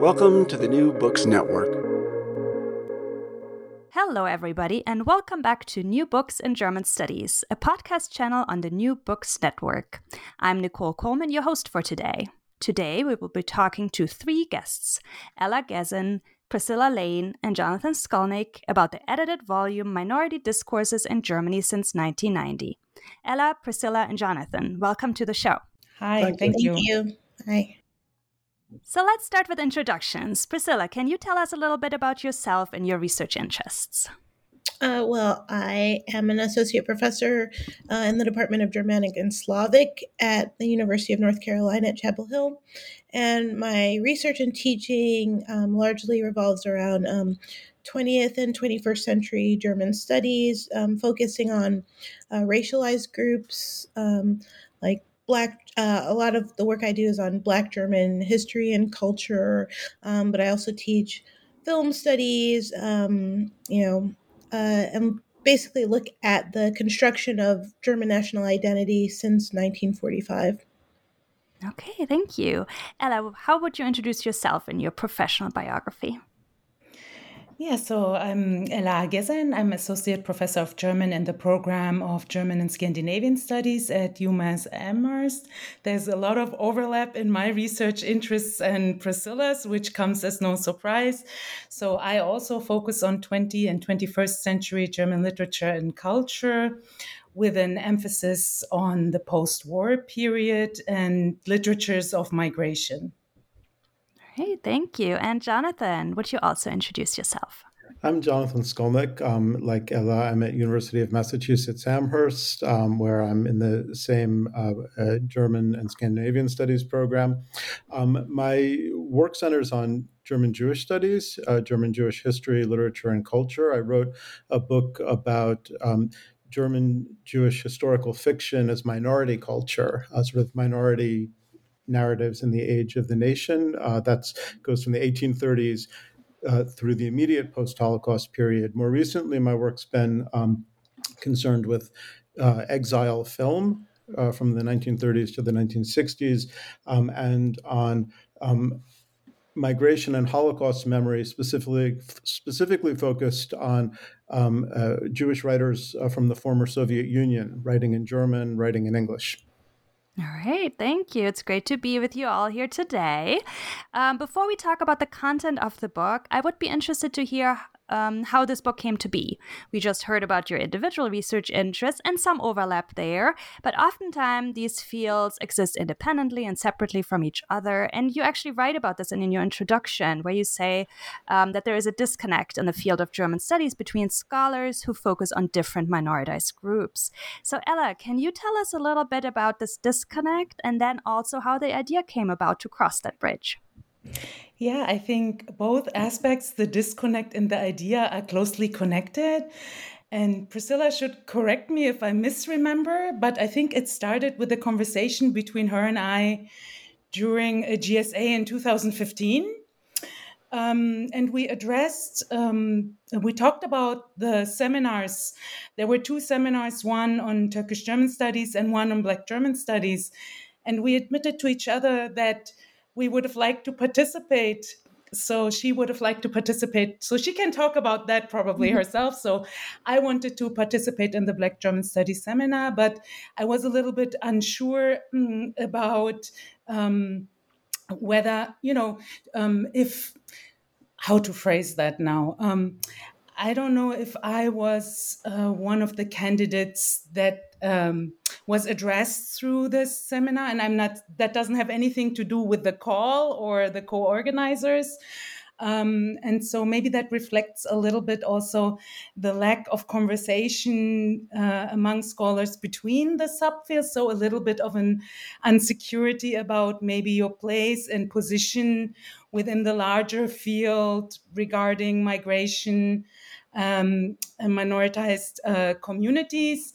Welcome to the New Books Network. Hello, everybody, and welcome back to New Books in German Studies, a podcast channel on the New Books Network. I'm Nicole Coleman, your host for today. Today, we will be talking to three guests Ela Gezen, Priscilla Layne, and Jonathan Skolnik about the edited volume Minority Discourses in Germany since 1990. Ela, Priscilla, and Jonathan, welcome to the show. Hi, thank, thank you. you. Hi. So let's start with introductions. Priscilla, can you tell us a little bit about yourself and your research interests? Uh, well, I am an associate professor uh, in the Department of Germanic and Slavic at the University of North Carolina at Chapel Hill. And my research and teaching um, largely revolves around um, 20th and 21st century German studies, um, focusing on uh, racialized groups um, like Black uh, a lot of the work I do is on Black German history and culture, um, but I also teach film studies, um, you know, uh, and basically look at the construction of German national identity since 1945. Okay, thank you. Ela, how would you introduce yourself in your professional biography? Yeah, so I'm Ela Gezen. I'm Associate Professor of German in the program of German and Scandinavian Studies at UMass Amherst. There's a lot of overlap in my research interests and Priscilla's, which comes as no surprise. So I also focus on 20 and 21st century German literature and culture with an emphasis on the post war period and literatures of migration. Hey, thank you. And Jonathan, would you also introduce yourself? I'm Jonathan Skolnik. Um, like Ela, I'm at University of Massachusetts Amherst, um, where I'm in the same uh, uh, German and Scandinavian studies program. Um, my work centers on German Jewish studies, uh, German Jewish history, literature, and culture. I wrote a book about um, German Jewish historical fiction as minority culture, uh, sort of minority narratives in the age of the nation. Uh, that goes from the 1830s uh, through the immediate post Holocaust period. More recently, my work's been um, concerned with uh, exile film uh, from the 1930s to the 1960s um, and on um, migration and Holocaust memory, specifically specifically focused on um, uh, Jewish writers uh, from the former Soviet Union, writing in German, writing in English. All right, thank you. It's great to be with you all here today. Um, before we talk about the content of the book, I would be interested to hear um, how this book came to be. We just heard about your individual research interests and some overlap there, but oftentimes these fields exist independently and separately from each other. And you actually write about this in, in your introduction, where you say um, that there is a disconnect in the field of German studies between scholars who focus on different minoritized groups. So, Ela, can you tell us a little bit about this disconnect and then also how the idea came about to cross that bridge? Yeah, I think both aspects, the disconnect and the idea, are closely connected. And Priscilla should correct me if I misremember, but I think it started with a conversation between her and I during a GSA in 2015. Um, and we addressed, um, we talked about the seminars. There were two seminars, one on Turkish German studies and one on Black German studies. And we admitted to each other that we would have liked to participate. So she would have liked to participate. So she can talk about that probably mm-hmm. herself. So i wanted to participate in the black german studies seminar but i was a little bit unsure mm, about um, whether you know um, if how to phrase that now um, I don't know if I was uh, one of the candidates that um, was addressed through this seminar, and I'm not. That doesn't have anything to do with the call or the co-organizers. Um, and so maybe that reflects a little bit also the lack of conversation uh, among scholars between the subfields. So a little bit of an insecurity about maybe your place and position within the larger field regarding migration um, and minoritized uh, communities.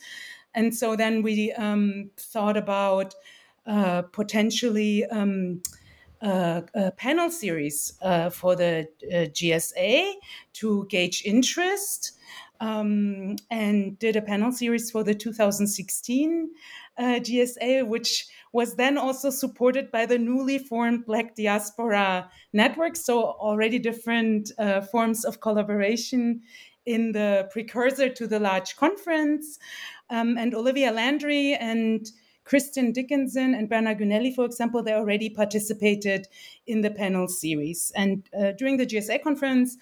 And so then we um, thought about uh, potentially um, uh, a panel series uh, for the uh, GSA to gauge interest. Um, and did a panel series for the 2016 uh, GSA, which was then also supported by the newly formed Black Diaspora Network. So, already different uh, forms of collaboration in the precursor to the large conference. Um, and Olivia Landry and Kristin Dickinson and Berna Gueneli, for example, they already participated in the panel series. And uh, during the GSA conference,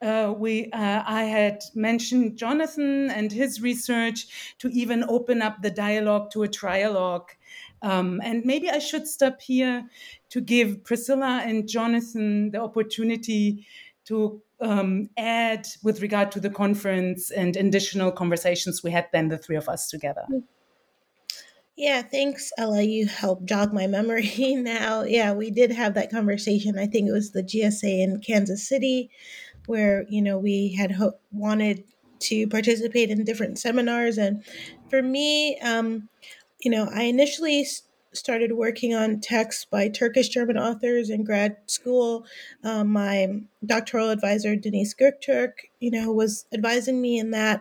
uh, we uh, I had mentioned Jonathan and his research to even open up the dialogue to a trialogue. Um, and maybe I should stop here to give Priscilla and Jonathan the opportunity to um, add with regard to the conference and additional conversations we had then, the three of us together? Yeah, thanks, Ela. You helped jog my memory now. Yeah, we did have that conversation. I think it was the GSA in Kansas City where, you know, we had ho- wanted to participate in different seminars. And for me, um, you know, I initially started working on texts by Turkish German authors in grad school. Um, my doctoral advisor, Deniz Göktürk, you know, was advising me in that.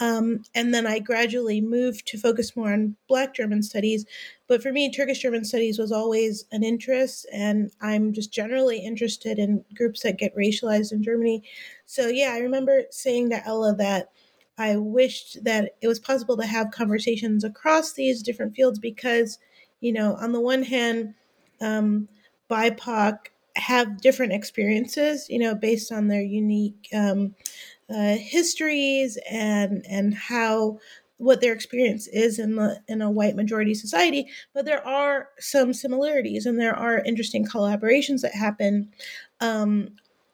Um, and then I gradually moved to focus more on Black German studies. But for me, Turkish German studies was always an interest, and I'm just generally interested in groups that get racialized in Germany. So, yeah, I remember saying to Ela that I wished that it was possible to have conversations across these different fields because you know, on the one hand, um, BIPOC have different experiences, you know, based on their unique um, uh, histories and and how what their experience is in the in a white majority society. But there are some similarities, and there are interesting collaborations that happen um,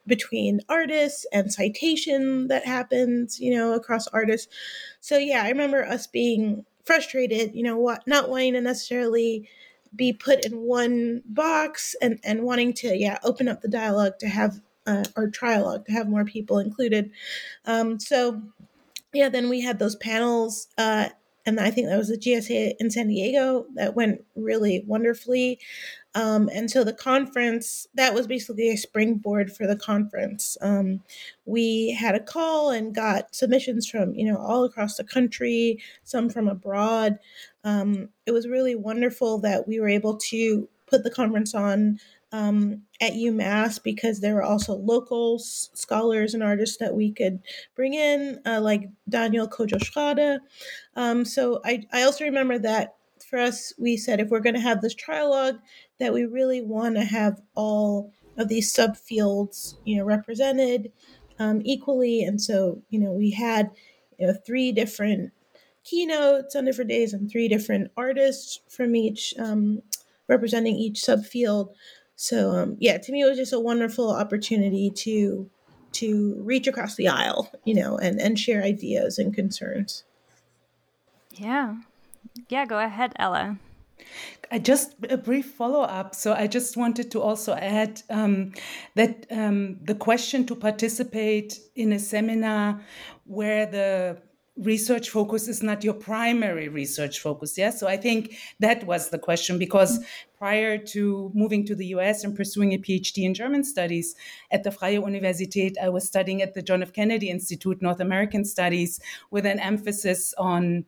between artists and citation that happens, you know, across artists. So yeah, I remember us being frustrated, you know, what not wanting to necessarily be put in one box and and wanting to yeah open up the dialogue to have uh, or trialogue to have more people included. Um, so yeah, then we had those panels. Uh, and I think that was the GSA in San Diego that went really wonderfully. Um, and so the conference, that was basically a springboard for the conference. Um, we had a call and got submissions from, you know, all across the country, some from abroad. Um, it was really wonderful that we were able to put the conference on um, at UMass because there were also local s- scholars and artists that we could bring in, uh, like Daniel Kojo Um, so I, I also remember that for us, we said if we're going to have this trialogue, that we really want to have all of these subfields, you know, represented um, equally. And so, you know, we had you know three different keynotes on different days and three different artists from each um, representing each subfield so um, yeah, to me it was just a wonderful opportunity to to reach across the aisle, you know, and and share ideas and concerns. Yeah, yeah. Go ahead, Ela. I just a brief follow up. So I just wanted to also add um, that um, the question to participate in a seminar where the research focus is not your primary research focus. Yeah. So I think that was the question because prior to moving to the US and pursuing a PhD in German studies at the Freie Universität, I was studying at the John F. Kennedy Institute, North American Studies, with an emphasis on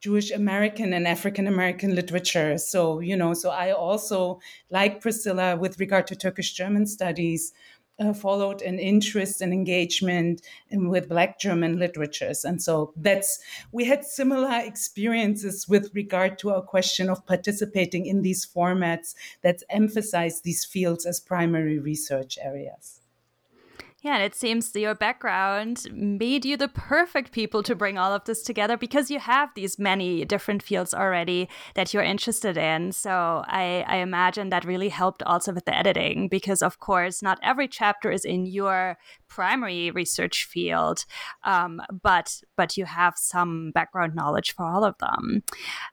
Jewish American and African American literature. So, you know, so I also, like Priscilla, with regard to Turkish German studies, uh, followed an interest and engagement in, with Black German literatures. And so that's, we had similar experiences with regard to our question of participating in these formats that emphasize these fields as primary research areas. Yeah, and it seems your background made you the perfect people to bring all of this together because you have these many different fields already that you're interested in. So I, I imagine that really helped also with the editing because, of course, not every chapter is in your primary research field, um, but but you have some background knowledge for all of them.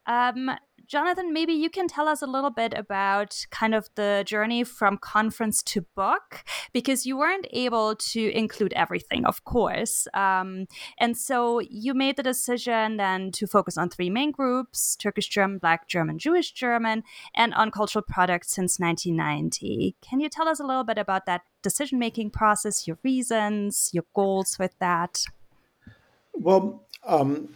Um, Jonathan, maybe you can tell us a little bit about kind of the journey from conference to book, because you weren't able to include everything, of course. Um, and so you made the decision then to focus on three main groups Turkish German, Black German, Jewish German, and on cultural products since 1990. Can you tell us a little bit about that decision making process, your reasons, your goals with that? Well, um,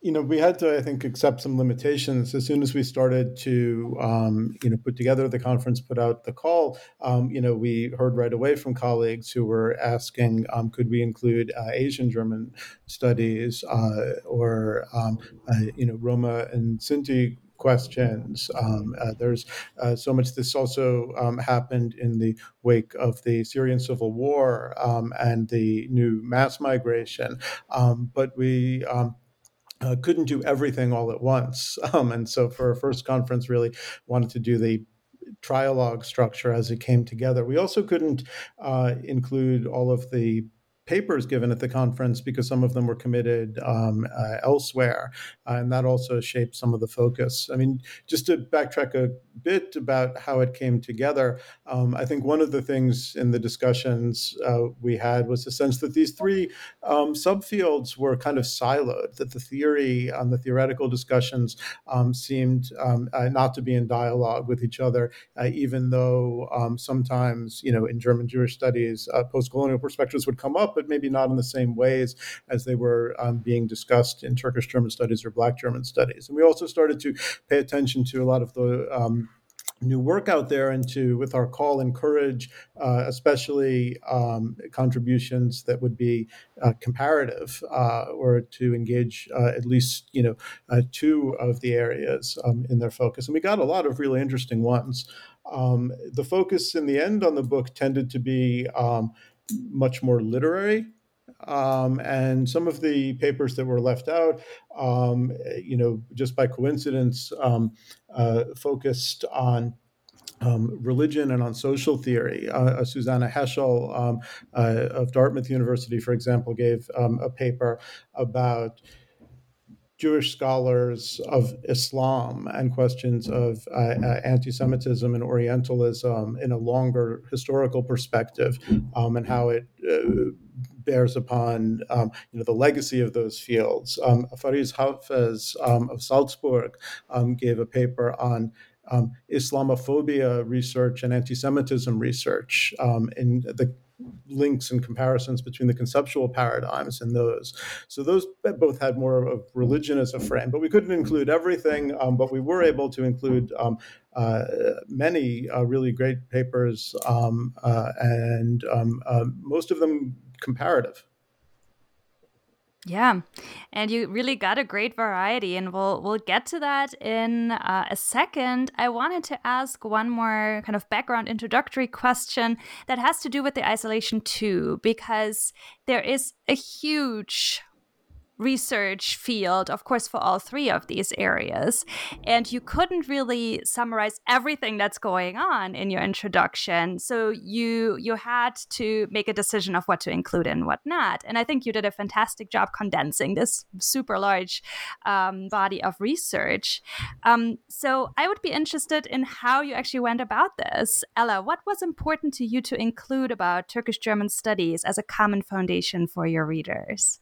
you know, we had to, I think, accept some limitations as soon as we started to, um, you know, put together the conference, put out the call. Um, you know, we heard right away from colleagues who were asking, um, could we include uh, Asian German studies uh, or, um, uh, you know, Roma and Sinti questions. Um, uh, there's uh, so much. This also um, happened in the wake of the Syrian civil war um, and the new mass migration. Um, but we um, uh, couldn't do everything all at once. Um, and so for our first conference, really wanted to do the trialogue structure as it came together. We also couldn't uh, include all of the papers given at the conference because some of them were committed um, uh, elsewhere, and that also shaped some of the focus. I mean, just to backtrack a bit about how it came together, um, I think one of the things in the discussions uh, we had was a sense that these three um, subfields were kind of siloed, that the theory and the theoretical discussions um, seemed um, uh, not to be in dialogue with each other, uh, even though um, sometimes, you know, in German Jewish studies, uh, post colonial perspectives would come up but maybe not in the same ways as they were um, being discussed in Turkish German studies or Black German studies. And we also started to pay attention to a lot of the um, new work out there and to with our call encourage uh, especially um, contributions that would be uh, comparative uh, or to engage uh, at least you know uh, two of the areas um, in their focus and we got a lot of really interesting ones um, the focus in the end on the book tended to be um, much more literary. Um, and some of the papers that were left out, um, you know, just by coincidence, um, uh, focused on um, religion and on social theory. Uh, uh, Susannah Heschel um, uh, of Dartmouth University, for example, gave um, a paper about Jewish scholars of Islam and questions of uh, uh, anti-Semitism and Orientalism in a longer historical perspective, um, and how it uh, bears upon um, you know the legacy of those fields. Um, Farid Hafez um, of Salzburg um, gave a paper on um, Islamophobia research and anti-Semitism research um, in the links and comparisons between the conceptual paradigms and those. So those both had more of religion as a frame, but we couldn't include everything. Um, but we were able to include um, uh, many uh, really great papers, um, uh, and um, uh, most of them comparative. Yeah, and you really got a great variety, and we'll we'll get to that in uh, a second. I wanted to ask one more kind of background introductory question that has to do with the isolation too, because there is a huge research field, of course, for all three of these areas. And you couldn't really summarize everything that's going on in your introduction. So you you had to make a decision of what to include and what not. And I think you did a fantastic job condensing this super large um, body of research. Um, so I would be interested in how you actually went about this. Ela, what was important to you to include about Turkish German studies as a common foundation for your readers?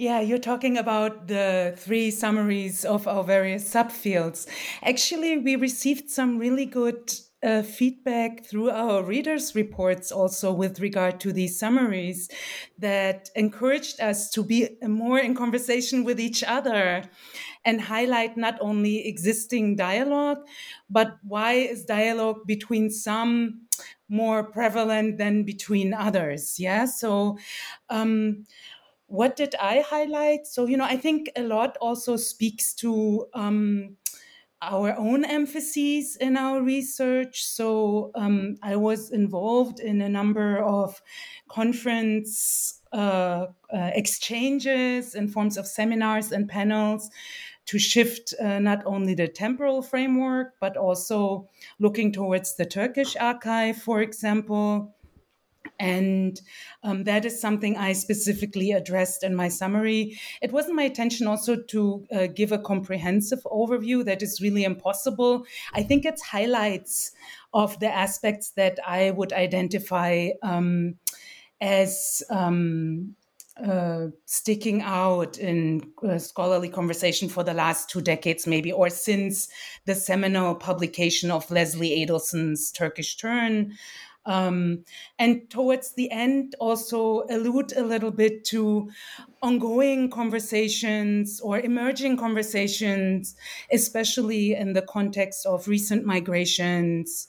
Yeah, you're talking about the three summaries of our various subfields. Actually, we received some really good uh, feedback through our readers' reports also with regard to these summaries that encouraged us to be more in conversation with each other and highlight not only existing dialogue, but why is dialogue between some more prevalent than between others? Yeah, so. Um, what did I highlight? So, you know, I think a lot also speaks to um, our own emphases in our research. So, um, I was involved in a number of conference uh, uh, exchanges in forms of seminars and panels to shift uh, not only the temporal framework, but also looking towards the Turkish archive, for example. And um, that is something I specifically addressed in my summary. It wasn't my intention also to uh, give a comprehensive overview, that is really impossible. I think it's highlights of the aspects that I would identify um, as. Um, uh, sticking out in uh, scholarly conversation for the last two decades, maybe, or since the seminal publication of Leslie Adelson's Turkish Turn, um, and towards the end, also allude a little bit to ongoing conversations or emerging conversations, especially in the context of recent migrations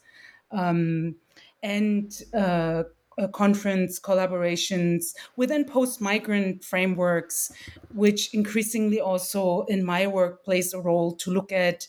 um, and uh, conference collaborations within post migrant frameworks, which increasingly also in my work plays a role to look at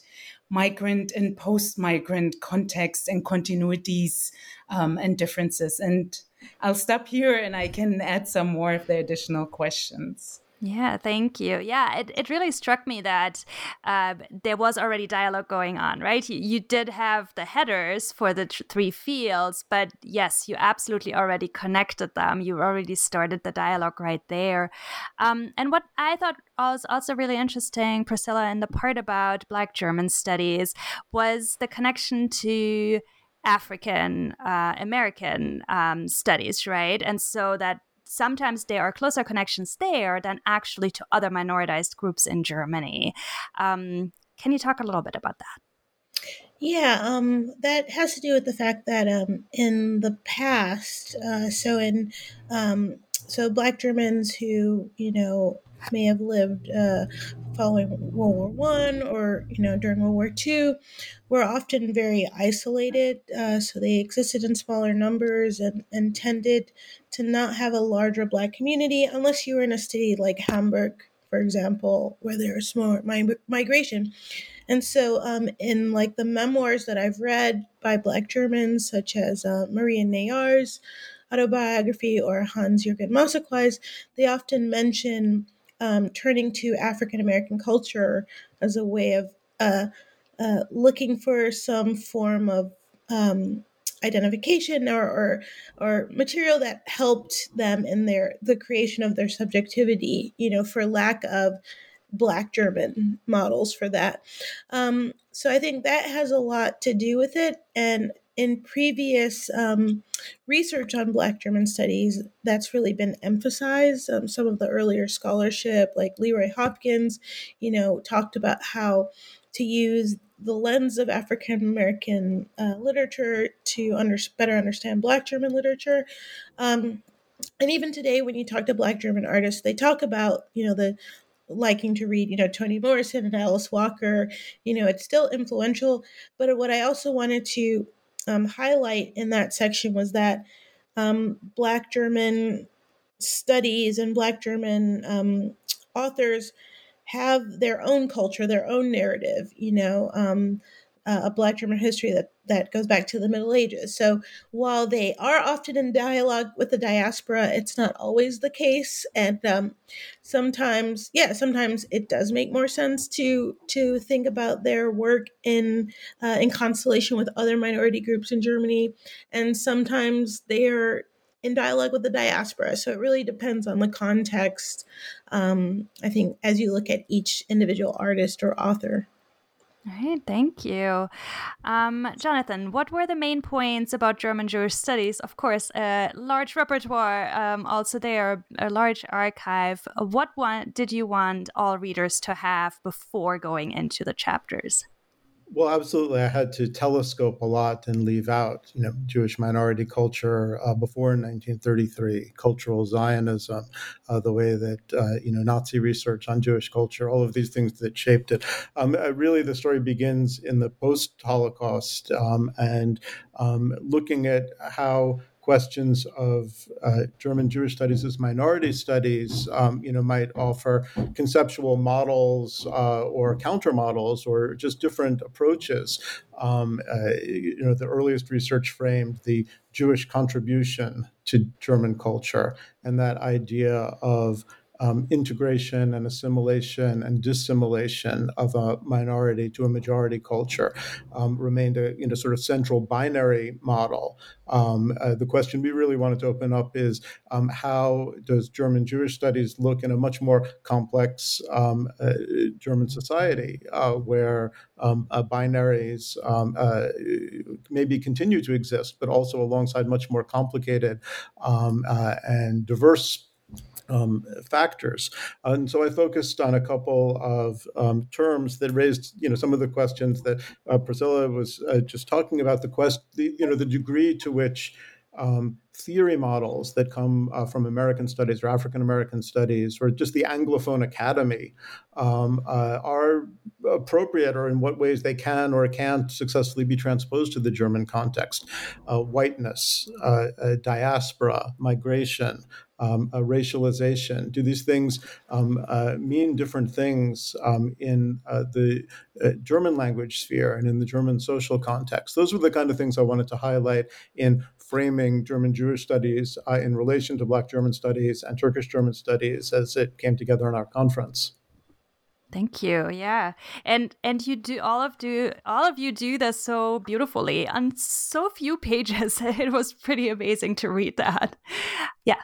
migrant and post migrant contexts and continuities um, and differences. And I'll stop here and I can add some more if there are additional questions. Yeah, thank you. Yeah, it, it really struck me that uh, there was already dialogue going on, right? You, you did have the headers for the tr- three fields, but yes, you absolutely already connected them. You already started the dialogue right there. Um, and what I thought was also really interesting, Priscilla, in the part about Black German studies was the connection to African uh, American um, studies, right? And so that sometimes there are closer connections there than actually to other minoritized groups in Germany. Um, can you talk a little bit about that? Yeah, um, that has to do with the fact that um, in the past, uh, so in um, so Black Germans who you know may have lived uh, following World War One or you know during World War Two were often very isolated. Uh, so they existed in smaller numbers and, and tended to not have a larger Black community unless you were in a city like Hamburg, for example, where there was more migration. And so, um, in like the memoirs that I've read by Black Germans, such as uh, Maria Nejar's autobiography or Hans Jürgen Massaquoi's, they often mention um, turning to African American culture as a way of uh, uh, looking for some form of um, identification or, or, or material that helped them in their the creation of their subjectivity. You know, for lack of Black German models for that. Um, so I think that has a lot to do with it, and in previous um, research on Black German studies, that's really been emphasized. Um, some of the earlier scholarship, like Leroy Hopkins, you know, talked about how to use the lens of African American uh, literature to under, better understand Black German literature. Um, and even today, when you talk to Black German artists, they talk about, you know, the liking to read, you know, Toni Morrison and Alice Walker. You know, it's still influential. But what I also wanted to um, highlight in that section was that um, Black German studies and Black German um, authors have their own culture, their own narrative. You know, um, uh, a Black German history that that goes back to the Middle Ages. So while they are often in dialogue with the diaspora, it's not always the case, and um, sometimes, yeah, sometimes it does make more sense to to think about their work in uh, in constellation with other minority groups in Germany, and sometimes they're in dialogue with the diaspora. So it really depends on the context. Um, I think as you look at each individual artist or author. All right, thank you. Um, Jonathan, what were the main points about German Jewish studies? Of course, a large repertoire, um, also there, a large archive. What one did you want all readers to have before going into the chapters? Well, absolutely. I had to telescope a lot and leave out, you know, Jewish minority culture uh, before 1933, cultural Zionism, uh, the way that, uh, you know, Nazi research on Jewish culture, all of these things that shaped it. Um, uh, really, the story begins in the post Holocaust um, and um, looking at how questions of uh, German Jewish studies as minority studies, um, you know, might offer conceptual models uh, or counter models or just different approaches. Um, uh, you know, the earliest research framed the Jewish contribution to German culture and that idea of um, integration and assimilation and dissimilation of a minority to a majority culture um, remained a you know sort of central binary model. Um, uh, the question we really wanted to open up is um, how does German Jewish studies look in a much more complex um, uh, German society uh, where um, uh, binaries uh, maybe continue to exist, but also alongside much more complicated uh, and diverse um, factors. And so I focused on a couple of um, terms that raised, you know, some of the questions that uh, Priscilla was uh, just talking about. The quest, the, you know, the degree to which um, theory models that come uh, from American studies or African American studies or just the Anglophone Academy um, uh, are appropriate or in what ways they can or can't successfully be transposed to the German context. Uh, whiteness, uh, diaspora, migration, um, racialization? Do these things um, uh, mean different things um, in uh, the uh, German language sphere and in the German social context? Those were the kind of things I wanted to highlight in framing German Jewish studies uh, in relation to Black German studies and Turkish German studies as it came together in our conference. Thank you. Yeah. And and you do all of do all of you do this so beautifully on so few pages. It was pretty amazing to read that. Yeah.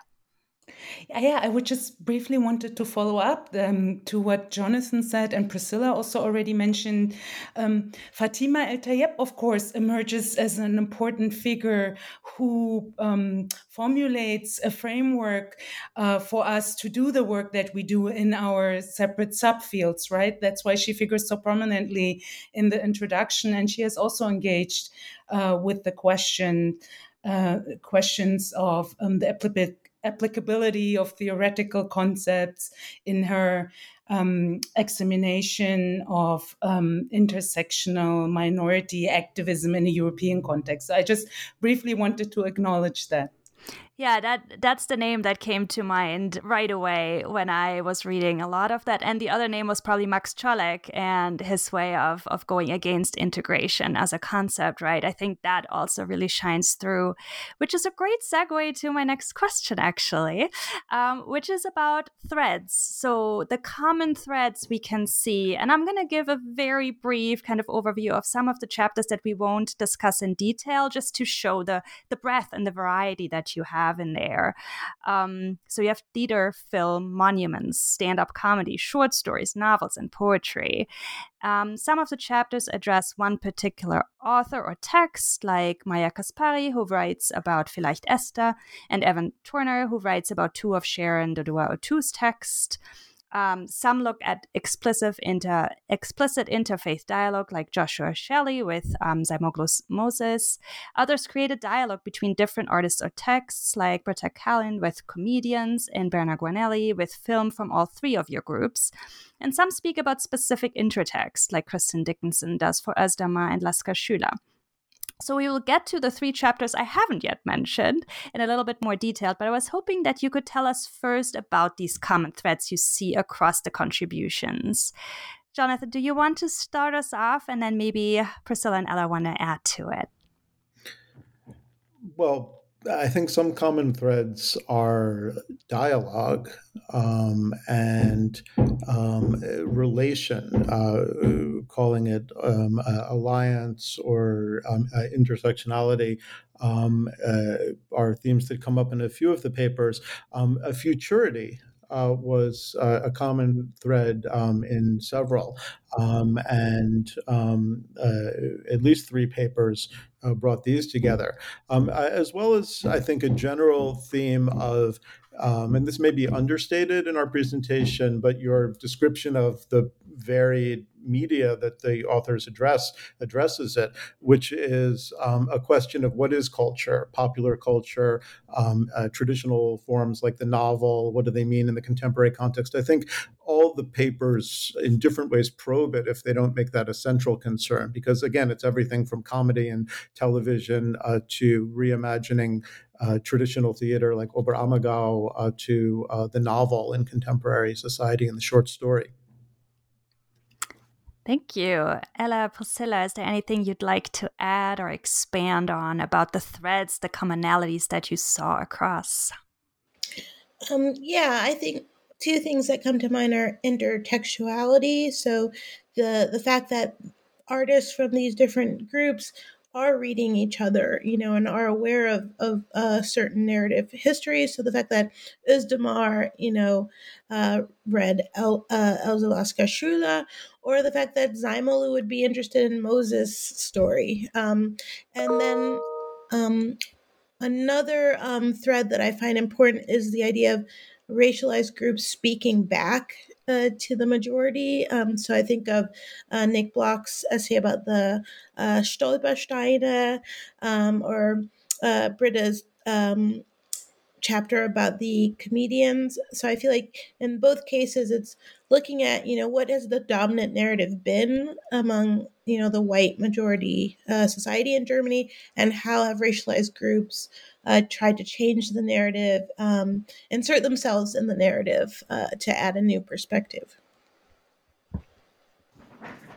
Yeah, I would just briefly wanted to follow up um, to what Jonathan said and Priscilla also already mentioned. Um, Fatima El Tayeb, of course, emerges as an important figure who um, formulates a framework uh, for us to do the work that we do in our separate subfields, right? That's why she figures so prominently in the introduction. And she has also engaged uh, with the question. Uh, questions of um, the applicability of theoretical concepts in her um, examination of um, intersectional minority activism in a European context. So I just briefly wanted to acknowledge that. Yeah, that that's the name that came to mind right away when I was reading a lot of that. And the other name was probably Max Czollek and his way of of going against integration as a concept, right? I think that also really shines through, which is a great segue to my next question, actually, um, which is about threads. So the common threads we can see, and I'm going to give a very brief kind of overview of some of the chapters that we won't discuss in detail, just to show the the breadth and the variety that you have have in there. Um, so you have theater, film, monuments, stand up comedy, short stories, novels, and poetry. Um, some of the chapters address one particular author or text, like Maya Kaspari, who writes about Vielleicht Esther, and Evan Turner, who writes about two of Sharon Dodua Otoo's text. Um, some look at explicit inter explicit interfaith dialogue, like Joshua Shelley with um, Zaimoglu Moses. Others create a dialogue between different artists or texts, like Britta Kallin with comedians and Berna Gueneli with film from all three of your groups. And some speak about specific intertexts, like Kristin Dickinson does for Özdemir and Lasker Schüler. So we will get to the three chapters I haven't yet mentioned in a little bit more detail, but I was hoping that you could tell us first about these common threads you see across the contributions. Jonathan, do you want to start us off and then maybe Priscilla and Ela want to add to it? Well, I think some common threads are dialogue um, and um, relation, uh, calling it um, uh, alliance or um, uh, intersectionality, um, uh, are themes that come up in a few of the papers. Um, a futurity uh, was uh, a common thread um, in several, um, and um, uh, at least three papers uh, brought these together, um, as well as I think a general theme of um, and this may be understated in our presentation, but your description of the varied media that the authors address addresses it, which is um, a question of what is culture, popular culture, um, uh, traditional forms like the novel. What do they mean in the contemporary context? I think all the papers in different ways probe it if they don't make that a central concern, because again, it's everything from comedy and television uh, to reimagining uh, traditional theater like Oberammergau uh, to uh, the novel in contemporary society and the short story. Thank you. Ela, Priscilla, is there anything you'd like to add or expand on about the threads, the commonalities that you saw across? Um, yeah, I think two things that come to mind are intertextuality. So the the fact that artists from these different groups are reading each other, you know, and are aware of of uh, certain narrative history. So the fact that Özdemir, you know, uh, read El, uh, Else Lasker Schüler, or the fact that Zeimele would be interested in Moses' story, um, and then um, another um, thread that I find important is the idea of racialized groups speaking back uh, to the majority. Um, so I think of uh, Nick Block's essay about the uh, Stolpersteine um, or uh, Britta's um, chapter about the comedians. So I feel like in both cases, it's looking at, you know, what has the dominant narrative been among, you know, the white majority uh, society in Germany and how have racialized groups uh, tried to change the narrative, um, insert themselves in the narrative uh, to add a new perspective.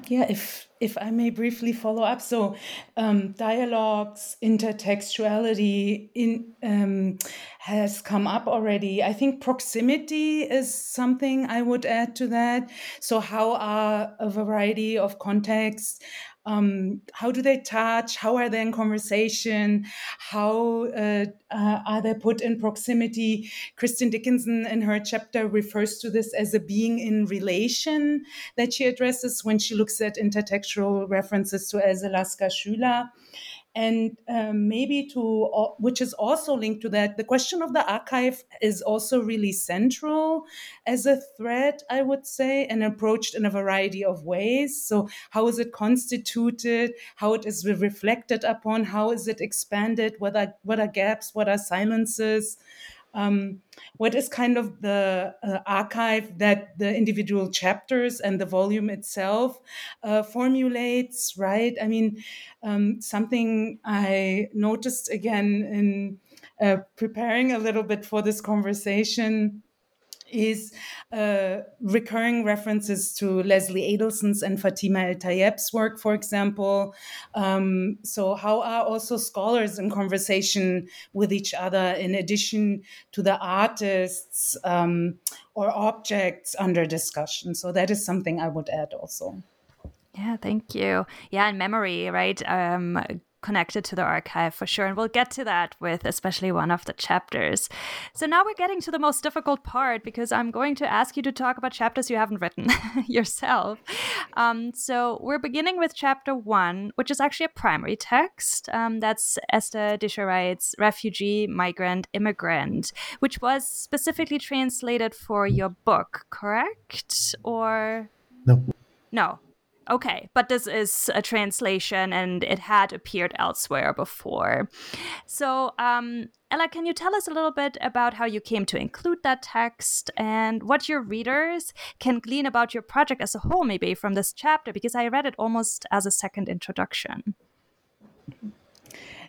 Yeah, if if I may briefly follow up, so um, dialogues, intertextuality in, um, has come up already. I think proximity is something I would add to that. So, how are a variety of contexts? Um, how do they touch? How are they in conversation? How uh, uh, are they put in proximity? Kristin dickinson in her chapter refers to this as a being in relation that she addresses when she looks at intertextual references to Else Lasker Schüler and um, maybe to which is also linked to that the question of the archive is also really central as a thread i would say and approached in a variety of ways. So how is it constituted? How it is reflected upon? How is it expanded? What are what are gaps? What are silences um, what is kind of the uh, archive that the individual chapters and the volume itself uh, formulates, right? I mean, um, something I noticed again in uh, preparing a little bit for this conversation is uh, recurring references to Leslie Adelson's and Fatima El Tayeb's work, for example. Um, so, how are also scholars in conversation with each other in addition to the artists um, or objects under discussion? So, that is something I would add also. Yeah, thank you. Yeah, and memory, right? Um, connected to the archive for sure. And we'll get to that with especially one of the chapters. So now we're getting to the most difficult part because I'm going to ask you to talk about chapters you haven't written yourself. Um, so we're beginning with chapter one, which is actually a primary text. Um, that's Esther Dischereit's Refugee, Migrant, Immigrant, which was specifically translated for your book, correct? Or. No. No. Okay, but this is a translation and it had appeared elsewhere before. So, um, Ela, can you tell us a little bit about how you came to include that text and what your readers can glean about your project as a whole, maybe from this chapter? Because I read it almost as a second introduction.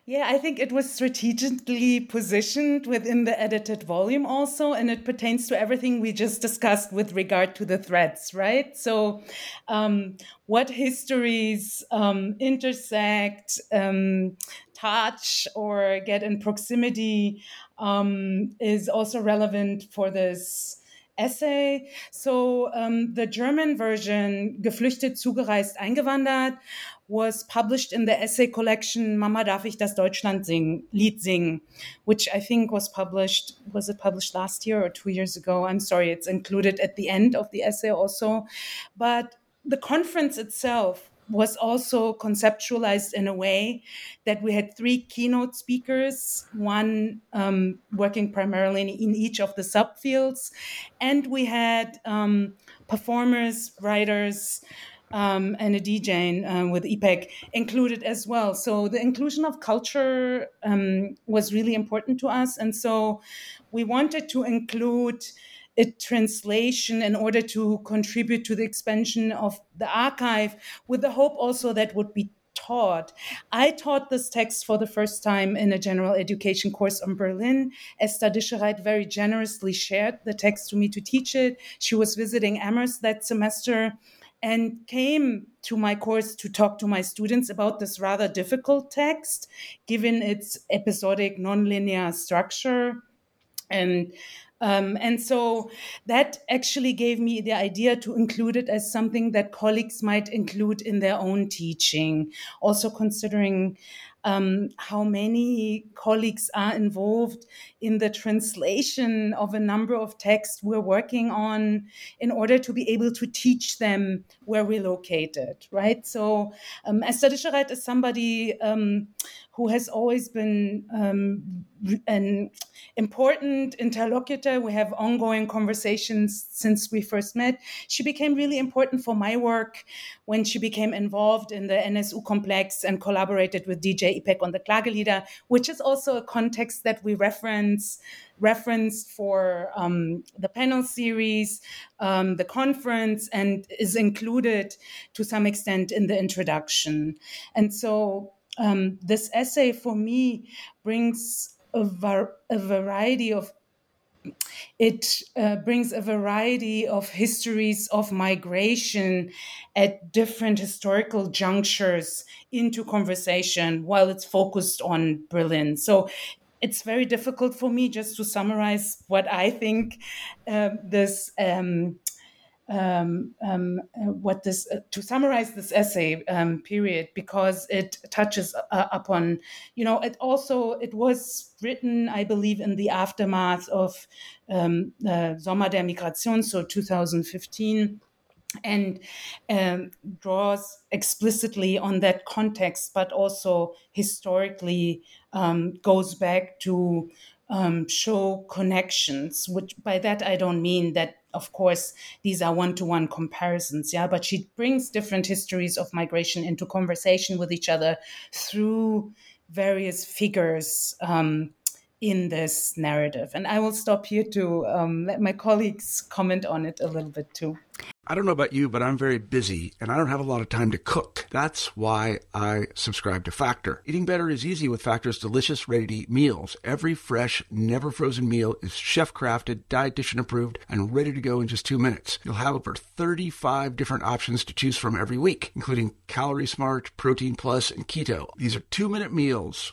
Yeah, I think it was strategically positioned within the edited volume also, and it pertains to everything we just discussed with regard to the threads, right? So, um, what histories um, intersect, um, touch, or get in proximity um, is also relevant for this essay. So um, the German version, Geflüchtet, zugereist, eingewandert, was published in the essay collection Mama darf ich das Deutschland sing, Lied singen, which I think was published was it published last year or 2 years ago? I'm sorry, it's included at the end of the essay also. But the conference itself was also conceptualized in a way that we had three keynote speakers, one um, working primarily in, in, each of the subfields, and we had um, performers, writers, um, and a DJ um, with Ipek included as well. So the inclusion of culture um, was really important to us. And so we wanted to include a translation in order to contribute to the expansion of the archive with the hope also that would be taught. I taught this text for the first time in a general education course on Berlin. Esther Dischereit very generously shared the text to me to teach it. She was visiting Amherst that semester and came to my course to talk to my students about this rather difficult text, given its episodic nonlinear structure. And um, and so that actually gave me the idea to include it as something that colleagues might include in their own teaching, also considering um, how many colleagues are involved in the translation of a number of texts we're working on in order to be able to teach them where we're located, right? So um, Esther Dischereit is somebody um, who has always been um, an important interlocutor. We have ongoing conversations since we first met. She became really important for my work when she became involved in the NSU complex and collaborated with DJ Ipek on the Klagelieder, which is also a context that we reference referenced for um, the panel series, um, the conference, and is included to some extent in the introduction. And so um, this essay for me brings a, var- a variety of it uh, brings a variety of histories of migration at different historical junctures into conversation while it's focused on Berlin. So it's very difficult for me just to summarize what I think uh, this um, um, um, uh, what this uh, to summarize this essay um, period because it touches uh, upon you know it also it was written I believe in the aftermath of um, Sommer der Migration so 2015 and um, draws explicitly on that context, but also historically um, goes back to um, show connections. Which by that I don't mean that, of course, these are one-to-one comparisons. Yeah, but she brings different histories of migration into conversation with each other through various figures. Um, in this narrative. And I will stop here to um, let my colleagues comment on it a little bit too. I don't know about you, but I'm very busy and I don't have a lot of time to cook. That's why I subscribe to Factor. Eating better is easy with Factor's delicious, ready to eat meals. Every fresh, never frozen meal is chef crafted, dietitian approved, and ready to go in just two minutes. You'll have over 35 different options to choose from every week, including Calorie Smart, Protein Plus, and Keto. These are two minute meals.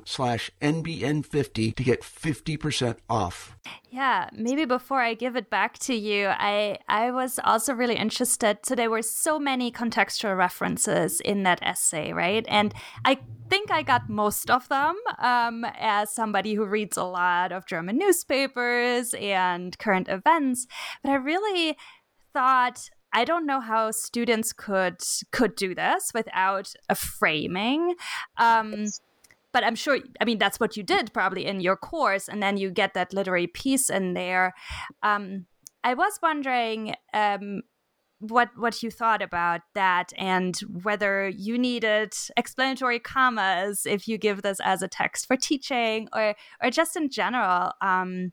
slash NBN50 to get 50% off. Yeah, maybe before I give it back to you, I I was also really interested. So there were so many contextual references in that essay, right? And I think I got most of them um, as somebody who reads a lot of German newspapers and current events. But I really thought I don't know how students could could do this without a framing. Um, but I'm sure, I mean, that's what you did probably in your course, and then you get that literary piece in there. Um, I was wondering um, what what you thought about that, and whether you needed explanatory commas if you give this as a text for teaching, or or just in general. Um,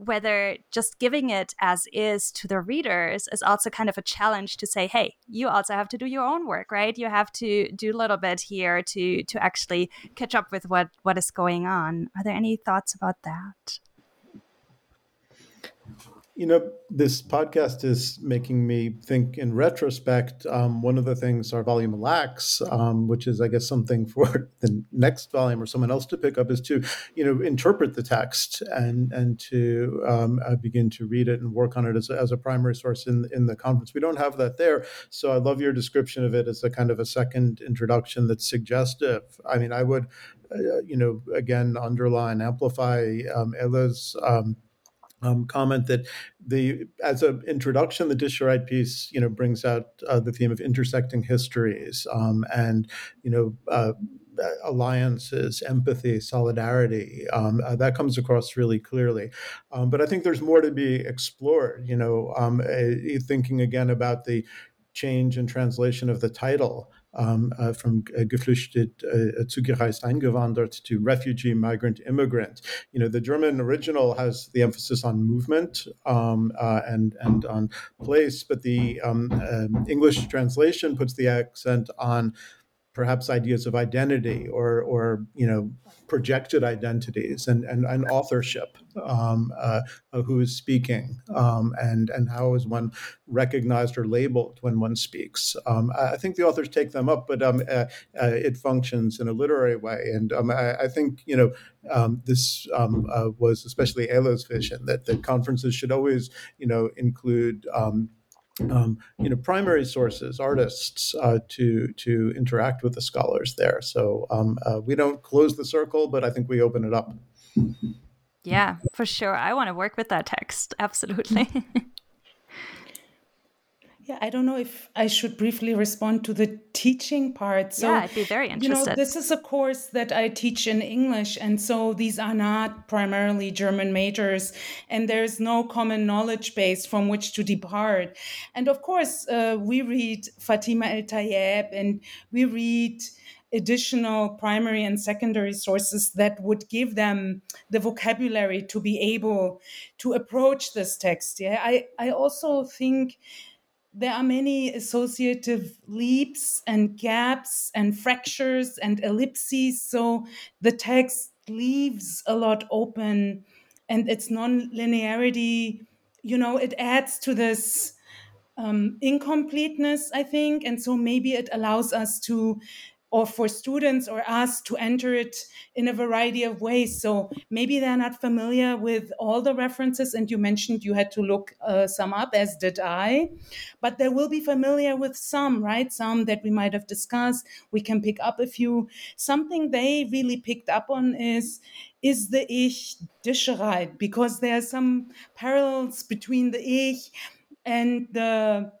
whether just giving it as is to the readers is also kind of a challenge to say, hey, you also have to do your own work, right? You have to do a little bit here to to actually catch up with what what is going on. Are there any thoughts about that? You know, this podcast is making me think in retrospect. Um, one of the things our volume lacks, um, which is, I guess, something for the next volume or someone else to pick up, is to, you know, interpret the text and and to um, uh, begin to read it and work on it as a, as a primary source in in the conference. We don't have that there, so I love your description of it as a kind of a second introduction that's suggestive. I mean, I would, uh, you know, again underline, amplify um, Ela's. Um, um, comment that the as an introduction, the Dischereit piece, you know, brings out uh, the theme of intersecting histories um, and you know. Uh, alliances, empathy, solidarity. Um, uh, that comes across really clearly. Um, but I think there's more to be explored. You know, um, uh, thinking again about the change in translation of the title um, uh, from uh, geflüchtet, uh, zugereist, eingewandert to refugee, migrant, immigrant. You know, the German original has the emphasis on movement um, uh, and and on place, but the um, um English translation puts the accent on perhaps ideas of identity or or you know projected identities and and, and authorship um, uh, who is speaking um, and and how is one recognized or labeled when one speaks. Um, I think the authors take them up but um, uh, uh, it functions in a literary way. And um, I, I, think you know um, this uh, was especially Ela's vision that that conferences should always you know include um, you know primary sources, artists uh, to to interact with the scholars there. So um, uh, we don't close the circle, but I think we open it up. Yeah, for sure. I want to work with that text. Absolutely. Yeah, I don't know if I should briefly respond to the teaching part. So, yeah, I'd be very interested. You know, this is a course that I teach in English, and so these are not primarily German majors, and there's no common knowledge base from which to depart. And of course, uh, we read Fatima El Tayeb, and we read additional primary and secondary sources that would give them the vocabulary to be able to approach this text. Yeah, I, I also think there are many associative leaps and gaps and fractures and ellipses. So the text leaves a lot open and its non-linearity, you know, it adds to this um, incompleteness, I think. And so maybe it allows us to or for students or us to enter it in a variety of ways. So maybe they're not familiar with all the references, and you mentioned you had to look uh, some up, as did I, but they will be familiar with some, right? Some that we might have discussed. We can pick up a few. Something they really picked up on is is the ich Dischereit, because there are some parallels between the ich and the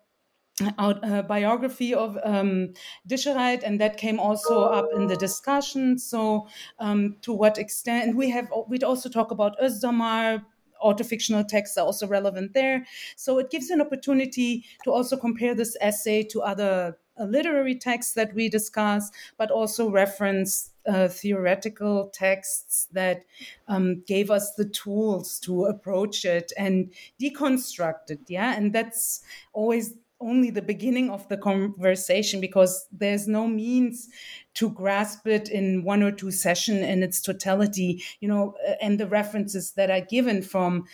uh, biography of um, Dischereit, and that came also up in the discussion. So, um, to what extent we have, we'd also talk about Özdamar. Autofictional texts are also relevant there. So it gives an opportunity to also compare this essay to other uh, literary texts that we discuss, but also reference uh, theoretical texts that um, gave us the tools to approach it and deconstruct it. Yeah, and that's always only the beginning of the conversation because there's no means to grasp it in one or two session in its totality you know and the references that are given from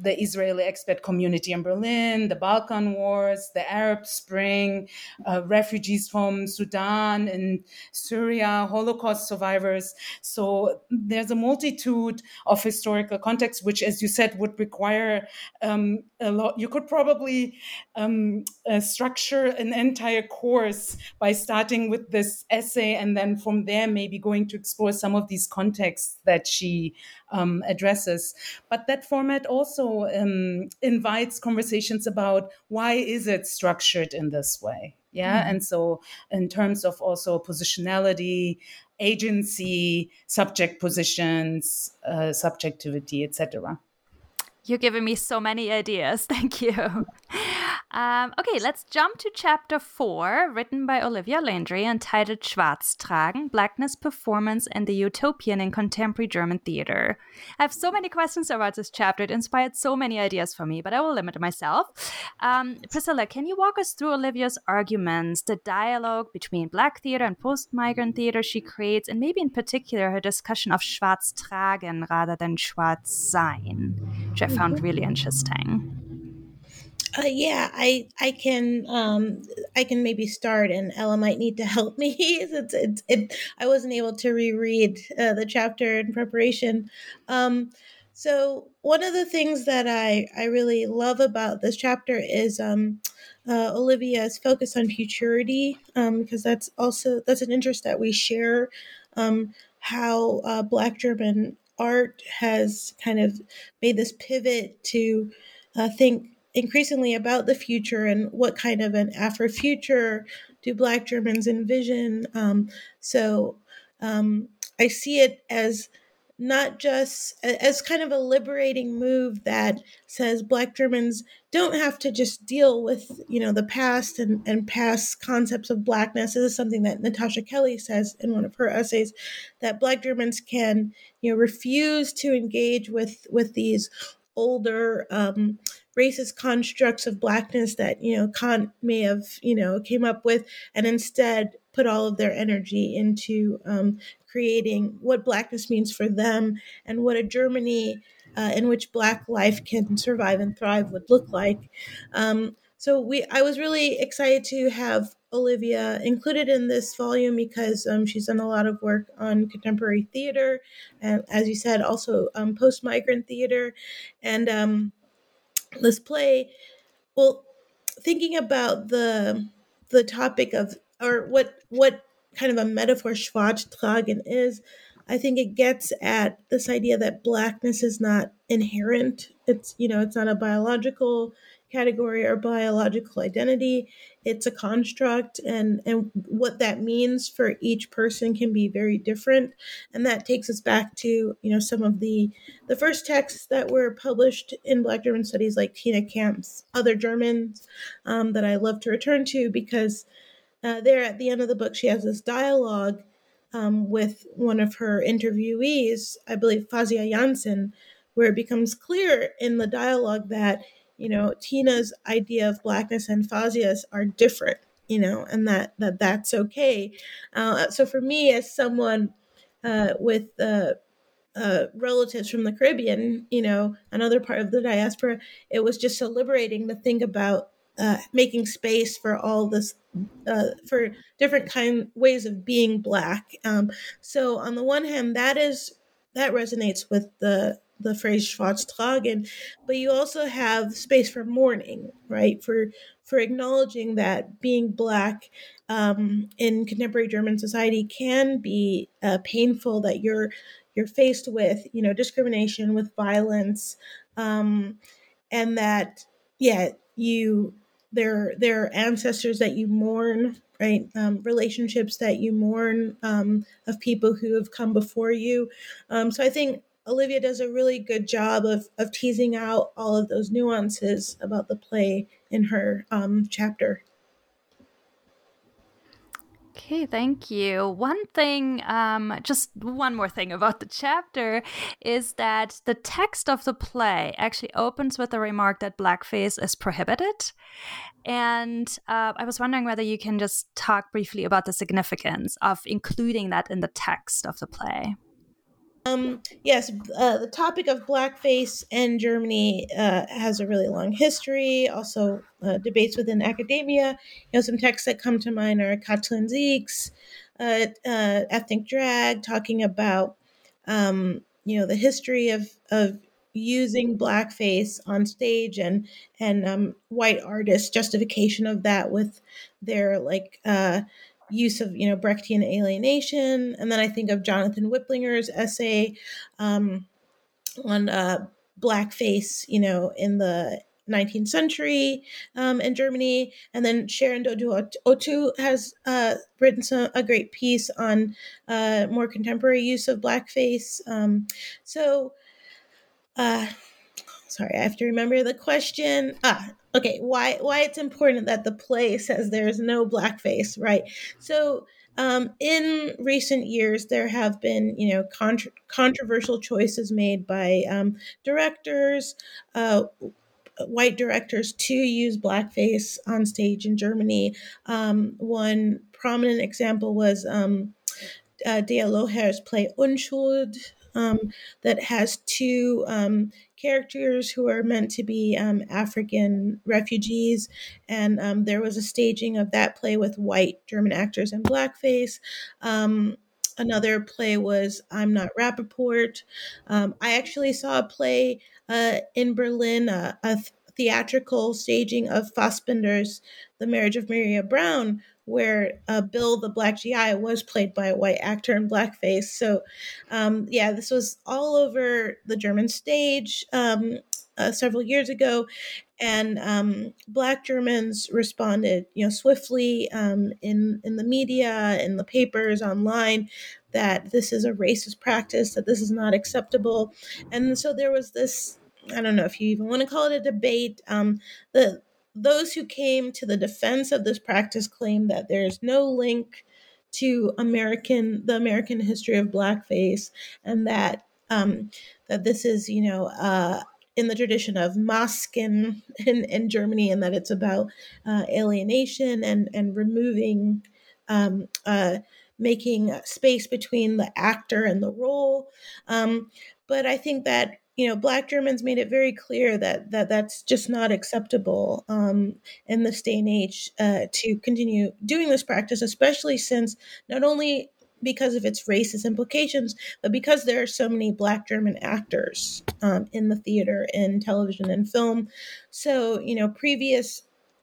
the Israeli expat community in Berlin, the Balkan Wars, the Arab Spring, uh, refugees from Sudan and Syria, Holocaust survivors. So there's a multitude of historical contexts, which, as you said, would require um, a lot. You could probably um, uh, structure an entire course by starting with this essay and then from there maybe going to explore some of these contexts that she um, addresses. But that format also um, invites conversations about why is it structured in this way? Yeah, mm-hmm. and so in terms of also positionality, agency, subject positions, uh, subjectivity, etc. You're giving me so many ideas. Thank you. Um, okay, let's jump to chapter four, written by Olivia Landry, entitled Schwarztragen Blackness Performance and the Utopian in Contemporary German Theater. I have so many questions about this chapter. It inspired so many ideas for me, but I will limit myself. Um, Priscilla, can you walk us through Olivia's arguments, the dialogue between Black theater and post migrant theater she creates, and maybe in particular her discussion of Schwarztragen rather than Schwarzsein, which I found really interesting? Uh, yeah, I I can um I can maybe start, and Ela might need to help me. it's, it's, it, I wasn't able to reread uh, the chapter in preparation. Um, so one of the things that I I really love about this chapter is um, uh, Olivia's focus on futurity, um, because that's also that's an interest that we share. Um, how uh, Black German art has kind of made this pivot to uh, think increasingly about the future and what kind of an Afro future do Black Germans envision. Um, so um, I see it as not just as kind of a liberating move that says black germans don't have to just deal with you know the past and, and past concepts of blackness this is something that natasha kelly says in one of her essays that black germans can you know refuse to engage with with these older um, racist constructs of blackness that you know Kant may have you know came up with, and instead put all of their energy into um, creating what blackness means for them and what a Germany uh, in which black life can survive and thrive would look like. Um, so we, I was really excited to have Olivia included in this volume because um, she's done a lot of work on contemporary theater, and as you said, also um, post migrant theater, and um, this play well thinking about the the topic of or what what kind of a metaphor Schwarztragen is i think it gets at this idea that blackness is not inherent. It's you know it's not a biological category or biological identity it's a construct and and what that means for each person can be very different. And that takes us back to you know some of the the first texts that were published in black german studies like tina Campt's other germans um, that i love to return to because uh, there at the end of the book she has this dialogue um, with one of her interviewees i believe Fasia Jansen where it becomes clear in the dialogue that you know tina's idea of blackness and Fasia's are different you know and that that that's okay. Uh, so for me as someone uh, with uh, uh, relatives from the caribbean you know another part of the diaspora it was just so liberating to think about uh, making space for all this uh, for different kind ways of being black. Um, so on the one hand that is that resonates with the the phrase Schwarztragen, but you also have space for mourning, right? For for acknowledging that being black um, in contemporary German society can be uh, painful. That you're you're faced with, you know, discrimination, with violence, um, and that yeah, you there there are ancestors that you mourn right um, relationships that you mourn um, of people who have come before you um, so i think Olivia does a really good job of, of teasing out all of those nuances about the play in her um, chapter. Okay, thank you. One thing, um, just one more thing about the chapter is that the text of the play actually opens with a remark that blackface is prohibited. And uh, I was wondering whether you can just talk briefly about the significance of including that in the text of the play. Um, yes, uh, the topic of blackface in Germany uh, has a really long history. Also, uh, debates within academia. You know, some texts that come to mind are Katrin Sieg's uh, uh, ethnic drag, talking about um, you know the history of of using blackface on stage and and um, white artists' justification of that with their like uh, use of you know Brechtian alienation, and then I think of Jonathan Wipplinger's essay um, on uh, blackface, you know, in the 19th century um, in Germany, and then Sharon Dodua Otoo has uh, written some, a great piece on uh, more contemporary use of blackface. Um, so, uh, sorry, I have to remember the question. Ah, okay, why why it's important that the play says there is no blackface, right? So um, in recent years, there have been, you know, contra- controversial choices made by um, directors, uh, white directors, to use blackface on stage in Germany. Um, one prominent example was um, uh, Dea Loher's play Unschuld, um, that has two um, characters who are meant to be um, African refugees. And um, there was a staging of that play with white German actors in blackface. Um, another play was I'm Not Rappaport. I actually saw a play uh, in Berlin, uh, a theatrical staging of Fassbinder's The Marriage of Maria Braun, where uh, Bill the Black GI was played by a white actor in blackface. So, um, yeah, this was all over the German stage um, uh, several years ago, and um, Black Germans responded, you know, swiftly um, in in the media, in the papers, online, that this is a racist practice, that this is not acceptable, and so there was this. I don't know if you even want to call it a debate. Um, the those who came to the defense of this practice claim that there is no link to American the American history of blackface, and that um, that this is you know uh, in the tradition of Masken in, in Germany, and that it's about uh, alienation and and removing. Um, uh, making space between the actor and the role. Um, but I think that you know, Black Germans made it very clear that that that's just not acceptable um, in this day and age uh, to continue doing this practice, especially since not only because of its racist implications, but because there are so many Black German actors um, in the theater, in television, and film. So, you know, previous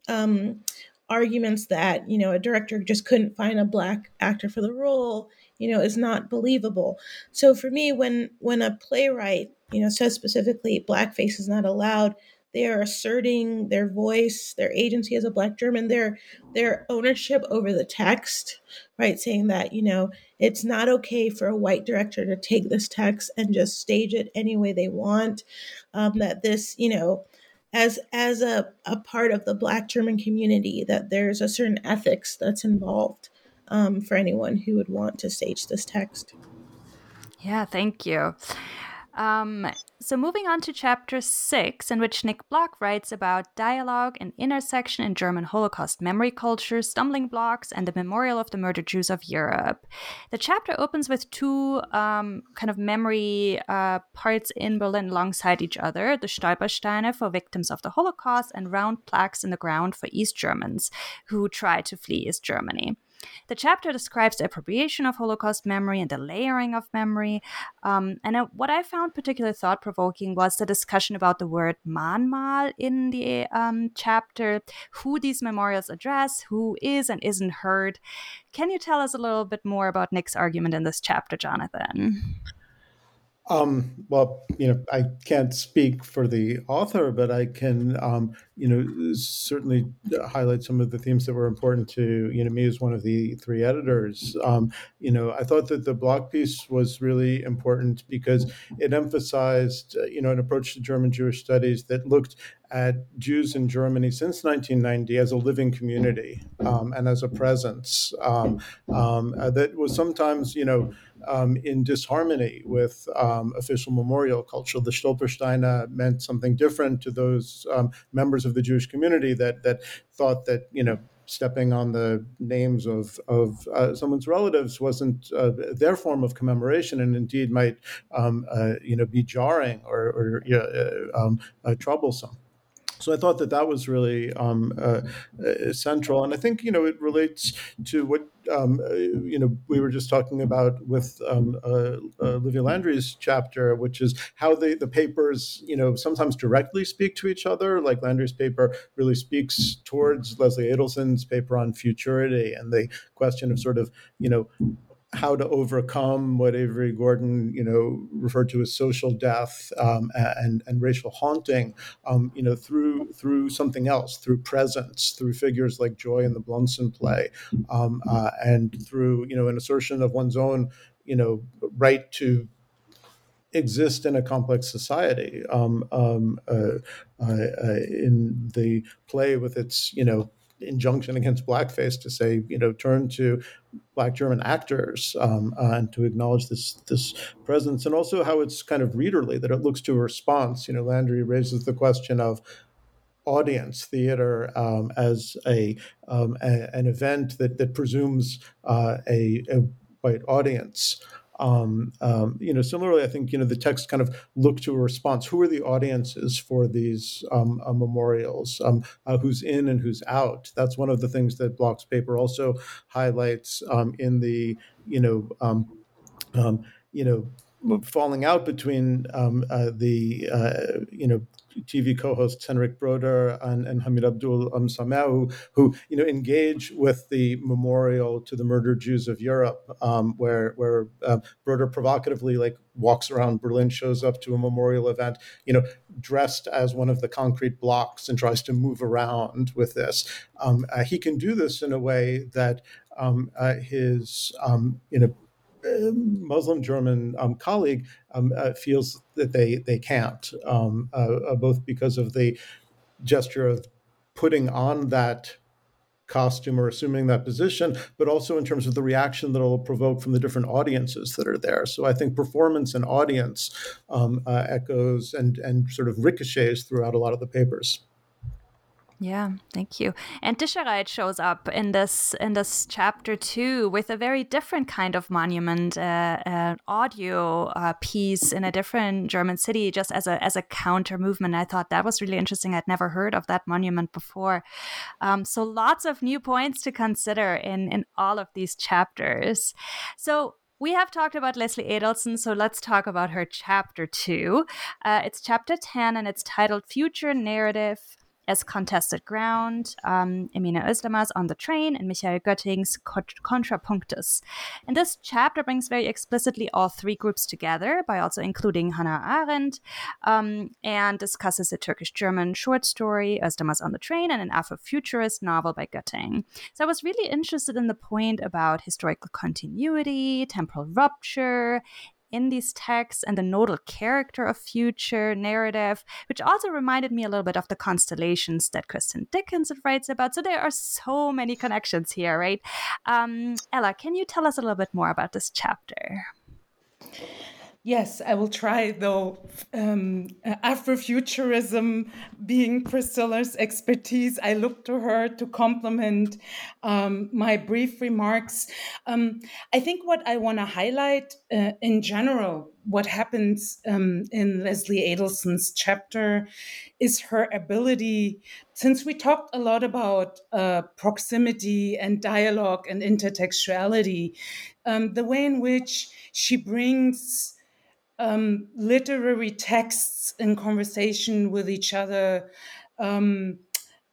um, arguments that you know a director just couldn't find a Black actor for the role, you know, is not believable. So, for me, when when a playwright you know, says specifically blackface is not allowed. They are asserting their voice, their agency as a black German, their their ownership over the text, right? Saying that, you know, it's not okay for a white director to take this text and just stage it any way they want. Um, that this, you know, as as a, a part of the black German community, that there's a certain ethics that's involved um, for anyone who would want to stage this text. Yeah, thank you. Um, so, moving on to chapter six, in which Nick Block writes about dialogue and intersection in German Holocaust memory culture, stumbling blocks, and the memorial of the murdered Jews of Europe. The chapter opens with two um, kind of memory uh, parts in Berlin alongside each other the Stolpersteine for victims of the Holocaust, and round plaques in the ground for East Germans who tried to flee East Germany. The chapter describes the appropriation of Holocaust memory and the layering of memory. Um, and uh, what I found particularly thought provoking was the discussion about the word Mahnmal in the um, chapter, who these memorials address, who is and isn't heard. Can you tell us a little bit more about Nick's argument in this chapter, Jonathan? Um, well, you know, I can't speak for the author, but I can, um, you know, certainly highlight some of the themes that were important to, you know, me as one of the three editors. Um, you know, I thought that the Block piece was really important because it emphasized, uh, you know, an approach to German Jewish studies that looked at Jews in Germany since 1990 as a living community um, and as a presence um, um, uh, that was sometimes, you know, um, in disharmony with um, official memorial culture. The Stolpersteine meant something different to those um, members of the Jewish community that that thought that you know stepping on the names of of uh, someone's relatives wasn't uh, their form of commemoration, and indeed might um, uh, you know be jarring or, or uh, um, uh, troublesome. So I thought that that was really um, uh, uh, central, and I think you know it relates to what um, uh, you know we were just talking about with um, uh, uh, Olivia Landry's chapter, which is how the the papers you know sometimes directly speak to each other. Like Landry's paper really speaks towards Leslie Adelson's paper on futurity and the question of sort of you know how to overcome what Avery Gordon, you know, referred to as social death um, and and racial haunting, um, you know, through through something else, through presence, through figures like Joy in the Blunsen play, um, uh, and through you know an assertion of one's own, you know, right to exist in a complex society. Um, um, uh, uh, uh, in the play, with its you know injunction against blackface to say you know turn to black German actors um, uh, and to acknowledge this this presence, and also how it's kind of readerly that it looks to a response. You know, Landry raises the question of audience theater um, as a, um, a, an event that that presumes uh, a, a white audience. Um, um, you know, similarly, I think you know the text kind of look to a response. Who are the audiences for these um, uh, memorials? Um, uh, who's in and who's out? That's one of the things that Bloch's paper also highlights um, in the you know um, you know falling out between um, uh, the uh, you know TV co-hosts Henryk Broder and, and Hamid Abdul um, who, who, you know engage with the memorial to the murdered Jews of Europe, um, where where uh, Broder provocatively like walks around Berlin, shows up to a memorial event, you know, dressed as one of the concrete blocks and tries to move around with this. Um, uh, he can do this in a way that um, uh, his um, you know Muslim German um, colleague um, uh, feels that they they can't, um, uh, uh, both because of the gesture of putting on that costume or assuming that position, but also in terms of the reaction that it'll provoke from the different audiences that are there. So I think performance and audience um, uh, echoes and and sort of ricochets throughout a lot of the papers. Yeah, thank you. And Dischereit shows up in this in this chapter too, with a very different kind of monument, uh, uh, audio uh, piece in a different German city, just as a as a counter movement. I thought that was really interesting. I'd never heard of that monument before. Um, so lots of new points to consider in in all of these chapters. So we have talked about Leslie Adelson, so let's talk about her chapter two. Uh, it's chapter 10 and it's titled Future Narrative as contested ground, um, Özdamar on the train, and Michael Götting's Contrapunctus. And this chapter brings very explicitly all three groups together by also including Hannah Arendt um, and discusses a Turkish German short story, Özdamar on the train, and an Afrofuturist novel by Götting. So I was really interested in the point about historical continuity, temporal rupture, in these texts and the nodal character of future narrative, which also reminded me a little bit of the constellations that Kristin Dickinson writes about. So there are so many connections here, right? Um, Ela, can you tell us a little bit more about this chapter? Yes, I will try, though. Um, Afrofuturism being Priscilla's expertise, I look to her to complement um, my brief remarks. Um, I think what I want to highlight uh, in general, what happens um, in Leslie Adelson's chapter, is her ability, since we talked a lot about uh, proximity and dialogue and intertextuality, um, the way in which she brings um, literary texts in conversation with each other um,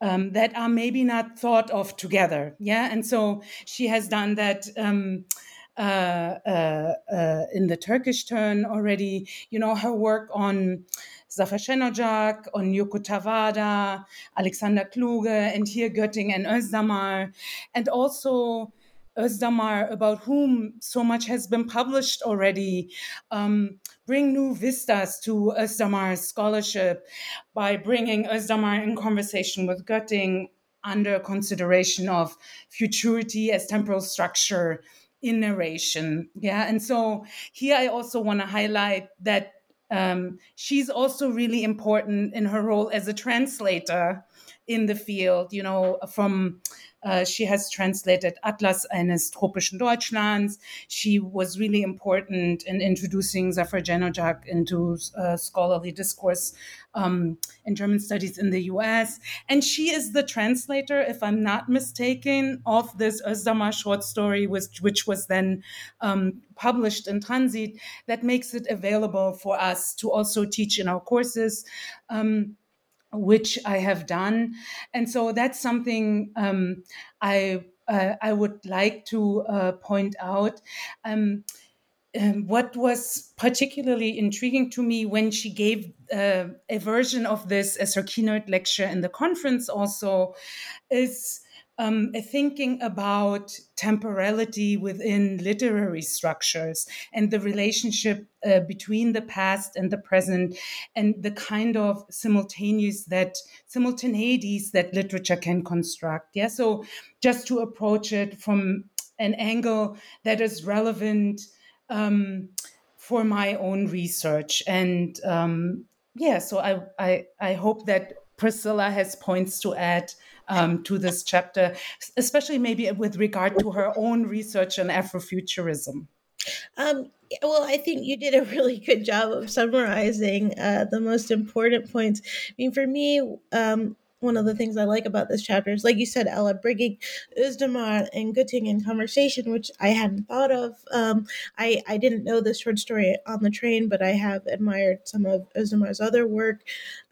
um, that are maybe not thought of together. Yeah, and so she has done that. Um, uh, uh, uh, in the Turkish turn already, you know, her work on Zafer Şenocak, on Yoko Tawada, Alexander Kluge, and here Götting and Özdamar, and also Özdamar, about whom so much has been published already, um, bring new vistas to Özdamar's scholarship by bringing Özdamar in conversation with Götting under consideration of futurity as temporal structure in narration. Yeah, and so here I also want to highlight that um, she's also really important in her role as a translator in the field, you know, from uh, she has translated Atlas eines tropischen Deutschlands. She was really important in introducing Zafer Şenocak into uh, scholarly discourse um, in German studies in the US. And she is the translator, if I'm not mistaken, of this Özdamar short story, which, which was then um, published in Transit, that makes it available for us to also teach in our courses. Um, which I have done. And so that's something um, I uh, I would like to uh, point out. Um, um, what was particularly intriguing to me when she gave uh, a version of this as her keynote lecture in the conference also is um, thinking about temporality within literary structures and the relationship uh, between the past and the present and the kind of simultaneous that simultaneities that literature can construct. Yeah so just to approach it from an angle that is relevant um, for my own research. And um, yeah so I, I i hope that priscilla has points to add um, to this chapter, especially maybe with regard to her own research on Afrofuturism? Um, well, I think you did a really good job of summarizing uh, the most important points. I mean, for me, um, one of the things I like about this chapter is, like you said, Ela, bringing Özdamar and Götting in conversation, which I hadn't thought of. Um, I, I didn't know this short story on the train, but I have admired some of Özdamar's other work.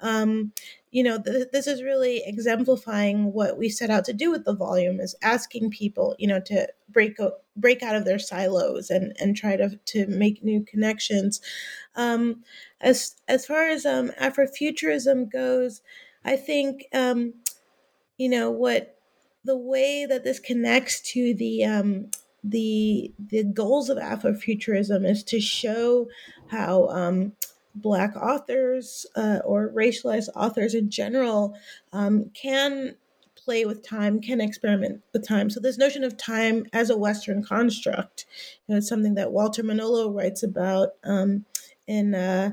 Um, you know, th- this is really exemplifying what we set out to do with the volume is asking people, you know, to break break out of their silos and and try to to make new connections. Um, as as far as um, Afrofuturism goes, I think, um, you know, what the way that this connects to the um, the the goals of Afrofuturism is to show how um, Black authors uh, or racialized authors in general um, can play with time, can experiment with time. So this notion of time as a Western construct, you know, it's something that Walter Mignolo writes about um, in uh,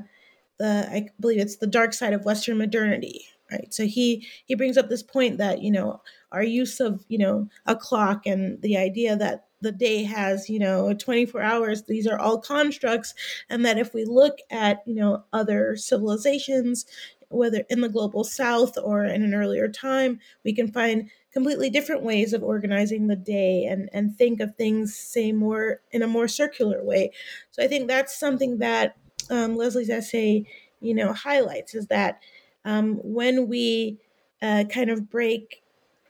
the I believe it's the dark side of Western modernity, right? So he he brings up this point that you know our use of you know a clock and the idea that the day has you know 24 hours these are all constructs and that if we look at you know other civilizations whether in the global south or in an earlier time we can find completely different ways of organizing the day and and think of things say more in a more circular way. So i think that's something that um, leslie's essay you know highlights is that um, when we uh, kind of break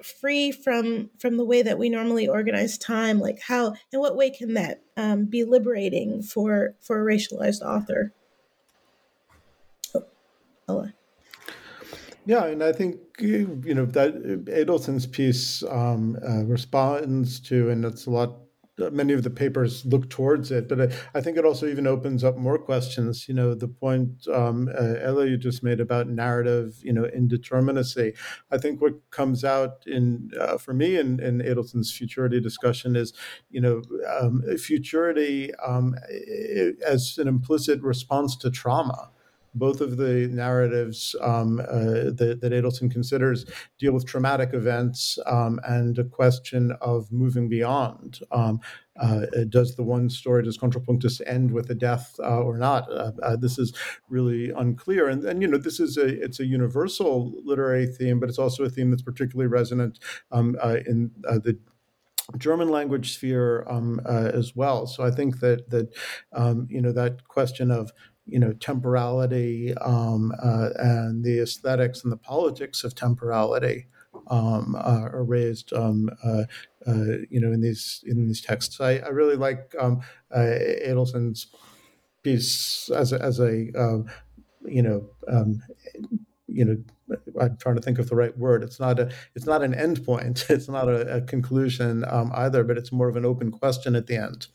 free from from the way that we normally organize time like how in what way can that um, be liberating for for a racialized author oh, Ela. yeah and i think you know that adelson's piece um, uh, responds to and it's a lot many of the papers look towards it, but I, I, think it also even opens up more questions. You know, the point um, uh, Ela you just made about narrative, you know, indeterminacy. I think what comes out in uh, for me in, in Adelson's futurity discussion is, you know, um, futurity um, as an implicit response to trauma both of the narratives um, uh, that, that, Adelson considers deal with traumatic events um, and a question of moving beyond. Um, uh, does the one story, does Contrapunctus end with a death uh, or not? Uh, uh, this is really unclear. And, and, you know, this is a, it's a universal literary theme, but it's also a theme that's particularly resonant um, uh, in the German language sphere um, uh, as well. So I think that that um, you know that question of you know temporality um, uh, and the aesthetics and the politics of temporality um, uh, are raised um, uh, uh you know in these in these texts. I, I really like um, uh, Adelson's piece as a, as a uh, you know um, you know I'm trying to think of the right word. It's not a it's not an end point. It's not a, a conclusion um, either, but it's more of an open question at the end.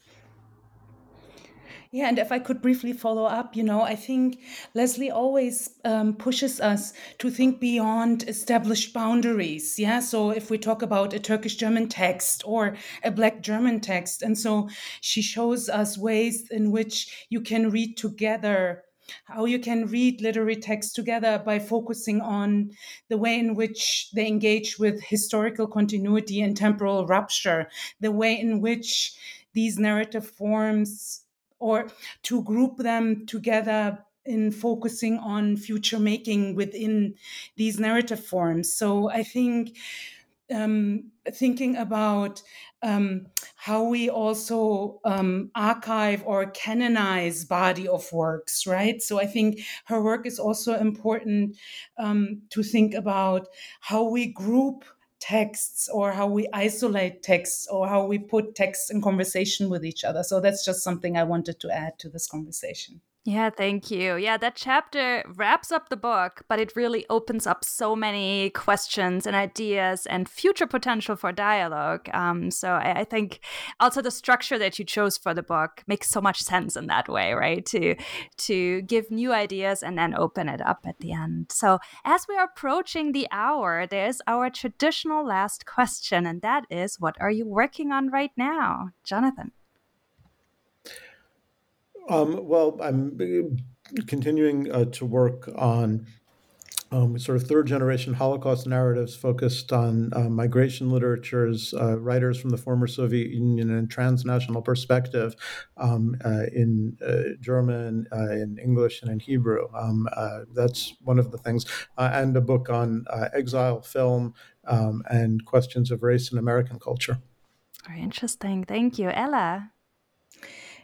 Yeah, and if I could briefly follow up, you know, I think Leslie always um, pushes us to think beyond established boundaries. Yeah, so if we talk about a Turkish German text or a Black German text, and so she shows us ways in which you can read together how you can read literary texts together by focusing on the way in which they engage with historical continuity and temporal rupture, the way in which these narrative forms or to group them together in focusing on future making within these narrative forms. So I think um, thinking about um, how we also um, archive or canonize body of works, right? So I think her work is also important um, to think about how we group texts or how we isolate texts or how we put texts in conversation with each other. So that's just something I wanted to add to this conversation. Yeah, thank you. Yeah, that chapter wraps up the book, but it really opens up so many questions and ideas and future potential for dialogue. Um, so I, I, think also the structure that you chose for the book makes so much sense in that way, right? To to give new ideas and then open it up at the end. So as we are approaching the hour, there's our traditional last question, and that is, what are you working on right now, Jonathan? Um, well, I'm uh, continuing uh, to work on um, sort of third generation Holocaust narratives focused on uh, migration literatures, uh, writers from the former Soviet Union, and transnational perspective um, uh, in uh, German, in English, and in Hebrew. Um, that's one of the things. and a book on exile film um, and questions of race in American culture. Very interesting. Thank you. Ella.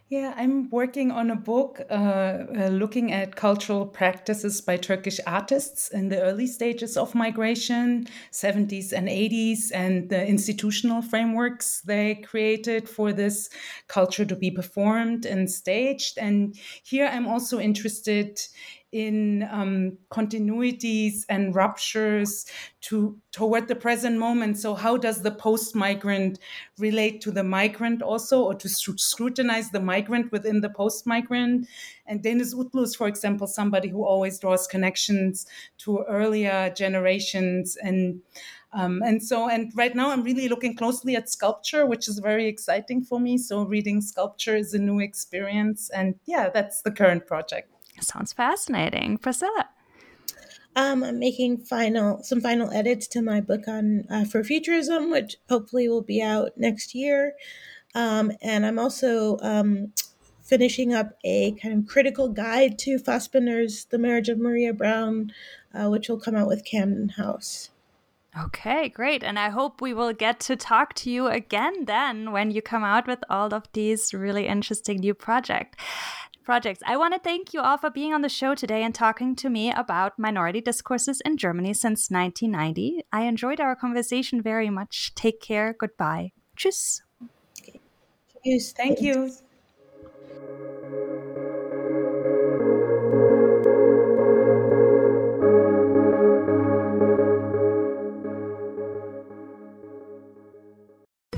Yeah, I'm working on a book uh, uh, looking at cultural practices by Turkish artists in the early stages of migration, 70s and 80s, and the institutional frameworks they created for this culture to be performed and staged. And here I'm also interested in um, continuities and ruptures to toward the present moment. So, how does the post-migrant relate to the migrant also, or to scrutinize the migrant within the post-migrant? And Deniz Utlu is, for example, somebody who always draws connections to earlier generations and. Um, and so, and right now I'm really looking closely at sculpture, which is very exciting for me. So, reading sculpture is a new experience. And yeah, that's the current project. Sounds fascinating. Priscilla. Um, I'm making final some final edits to my book on uh, Afrofuturism, which hopefully will be out next year. Um, and I'm also um, finishing up a kind of critical guide to Fassbinder's The Marriage of Maria Braun, uh, which will come out with Camden House. Okay, great. And I hope we will get to talk to you again then when you come out with all of these really interesting new projects projects. I want to thank you all for being on the show today and talking to me about minority discourses in Germany since 1990. I enjoyed our conversation very much. Take care. Goodbye. Tschüss. Tschüss. Thank you.